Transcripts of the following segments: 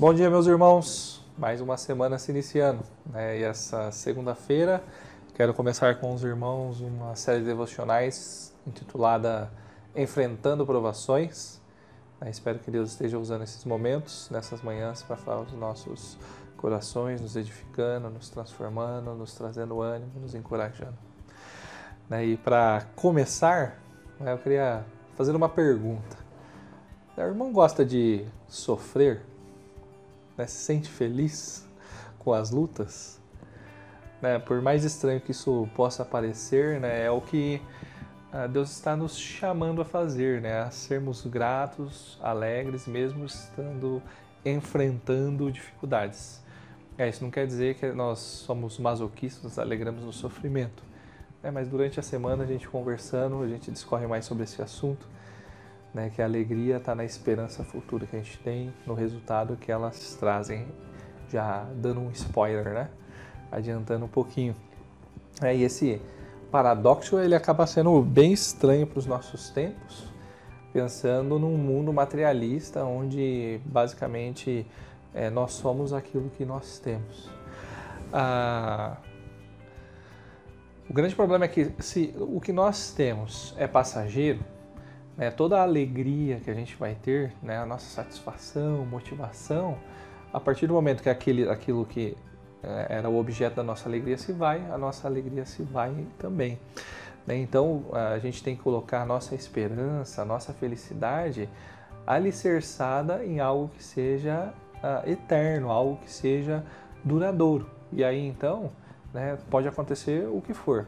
Bom dia, meus irmãos. Mais uma semana se iniciando. Né? E essa segunda-feira quero começar com os irmãos uma série de devocionais intitulada Enfrentando Provações. Né? Espero que Deus esteja usando esses momentos, nessas manhãs, para falar os nossos corações, nos edificando, nos transformando, nos trazendo ânimo, nos encorajando. Né? E para começar, né, eu queria fazer uma pergunta. O irmão gosta de sofrer? Né, se sente feliz com as lutas, né, por mais estranho que isso possa parecer, né, é o que ah, Deus está nos chamando a fazer, né, a sermos gratos, alegres, mesmo estando enfrentando dificuldades. É, isso não quer dizer que nós somos masoquistas, nos alegramos no sofrimento. Né, mas durante a semana a gente conversando, a gente discorre mais sobre esse assunto né, que a alegria está na esperança futura que a gente tem, no resultado que elas trazem, já dando um spoiler, né, adiantando um pouquinho. É, e esse paradoxo ele acaba sendo bem estranho para os nossos tempos, pensando num mundo materialista onde basicamente é, nós somos aquilo que nós temos. Ah, o grande problema é que se o que nós temos é passageiro, né, toda a alegria que a gente vai ter, né, a nossa satisfação, motivação, a partir do momento que aquele, aquilo que é, era o objeto da nossa alegria se vai, a nossa alegria se vai também. Né? Então a gente tem que colocar a nossa esperança, a nossa felicidade alicerçada em algo que seja uh, eterno, algo que seja duradouro. E aí então né, pode acontecer o que for,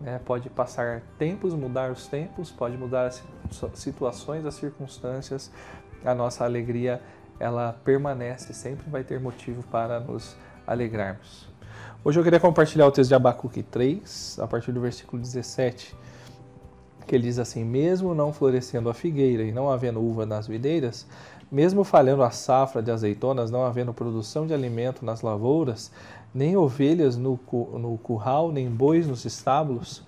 né? Pode passar tempos, mudar os tempos, pode mudar as situações, as circunstâncias. A nossa alegria ela permanece, sempre vai ter motivo para nos alegrarmos. Hoje eu queria compartilhar o texto de Abacuque 3, a partir do versículo 17, que ele diz assim: Mesmo não florescendo a figueira e não havendo uva nas videiras, mesmo falhando a safra de azeitonas, não havendo produção de alimento nas lavouras, nem ovelhas no, no curral, nem bois nos estábulos,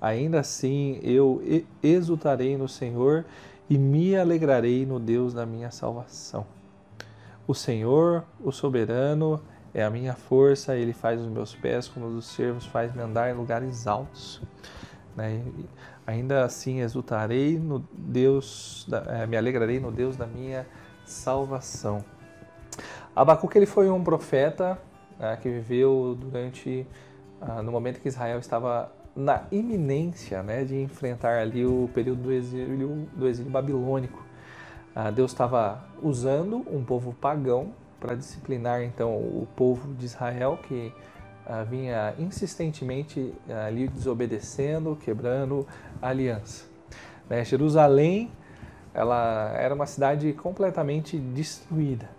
ainda assim eu exultarei no Senhor e me alegrarei no Deus da minha salvação. O Senhor, o soberano, é a minha força, ele faz os meus pés como os dos servos, faz-me andar em lugares altos. Né? Ainda assim exultarei no Deus, é, me alegrarei no Deus da minha salvação. Abacuque ele foi um profeta né, que viveu durante ah, no momento que Israel estava na iminência né, de enfrentar ali o período do exílio, do exílio babilônico. Ah, Deus estava usando um povo pagão para disciplinar então o povo de Israel que ah, vinha insistentemente ali desobedecendo, quebrando a aliança. Né, Jerusalém ela era uma cidade completamente destruída.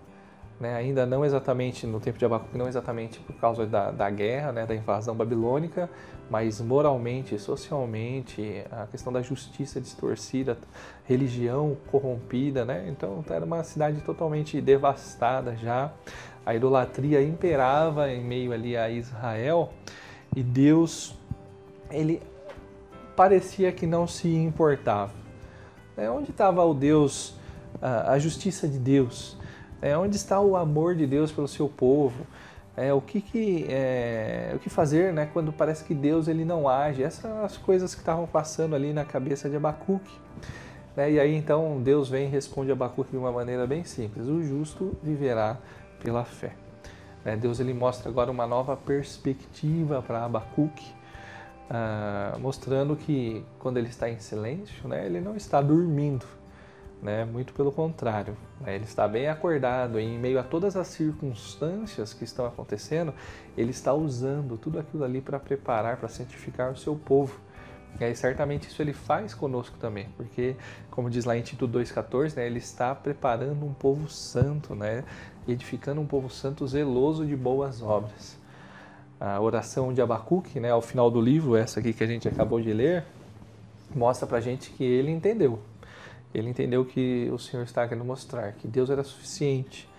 Né? Ainda não exatamente no tempo de Abacuque, não exatamente por causa da, da guerra, né? da invasão babilônica, mas moralmente, socialmente, a questão da justiça distorcida, religião corrompida, né? Então era uma cidade totalmente devastada já. A idolatria imperava em meio ali a Israel e Deus, ele parecia que não se importava. É, onde estava o Deus, a, justiça de Deus? É, onde está o amor de Deus pelo seu povo? É, o que, que é, o que fazer né, quando parece que Deus ele não age? Essas são as coisas que estavam passando ali na cabeça de Abacuque. Né? E aí então Deus vem e responde a Abacuque de uma maneira bem simples: o justo viverá pela fé. Né? Deus ele mostra agora uma nova perspectiva para Abacuque ah, mostrando que quando ele está em silêncio, né, ele não está dormindo, né, muito pelo contrário, né, ele está bem acordado em meio a todas as circunstâncias que estão acontecendo, ele está usando tudo aquilo ali para preparar, para santificar o seu povo. E aí, certamente isso ele faz conosco também, porque, como diz lá em Tito 2,14, né, ele está preparando um povo santo, né, edificando um povo santo zeloso de boas obras. A oração de Abacuque, né, ao final do livro, essa aqui que a gente acabou de ler, mostra para gente que ele entendeu. Ele entendeu que o Senhor está querendo mostrar que Deus era suficiente,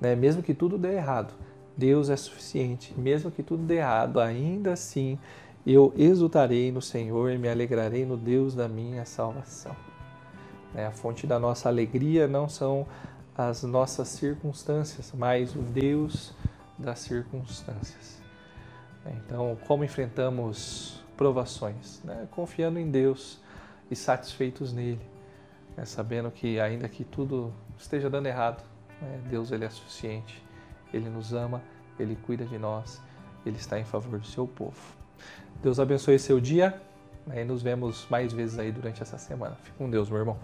né? mesmo que tudo dê errado. Deus é suficiente, mesmo que tudo dê errado, ainda assim eu exultarei no Senhor e me alegrarei no Deus da minha salvação. Né? A fonte da nossa alegria não são as nossas circunstâncias, mas o Deus das circunstâncias. Então, como enfrentamos provações? Né? Confiando em Deus e satisfeitos nele, né? sabendo que ainda que tudo esteja dando errado, né? Deus ele é suficiente, Ele nos ama, Ele cuida de nós, Ele está em favor do seu povo. Deus abençoe seu dia né? e nos vemos mais vezes aí durante essa semana. Fique com Deus, meu irmão.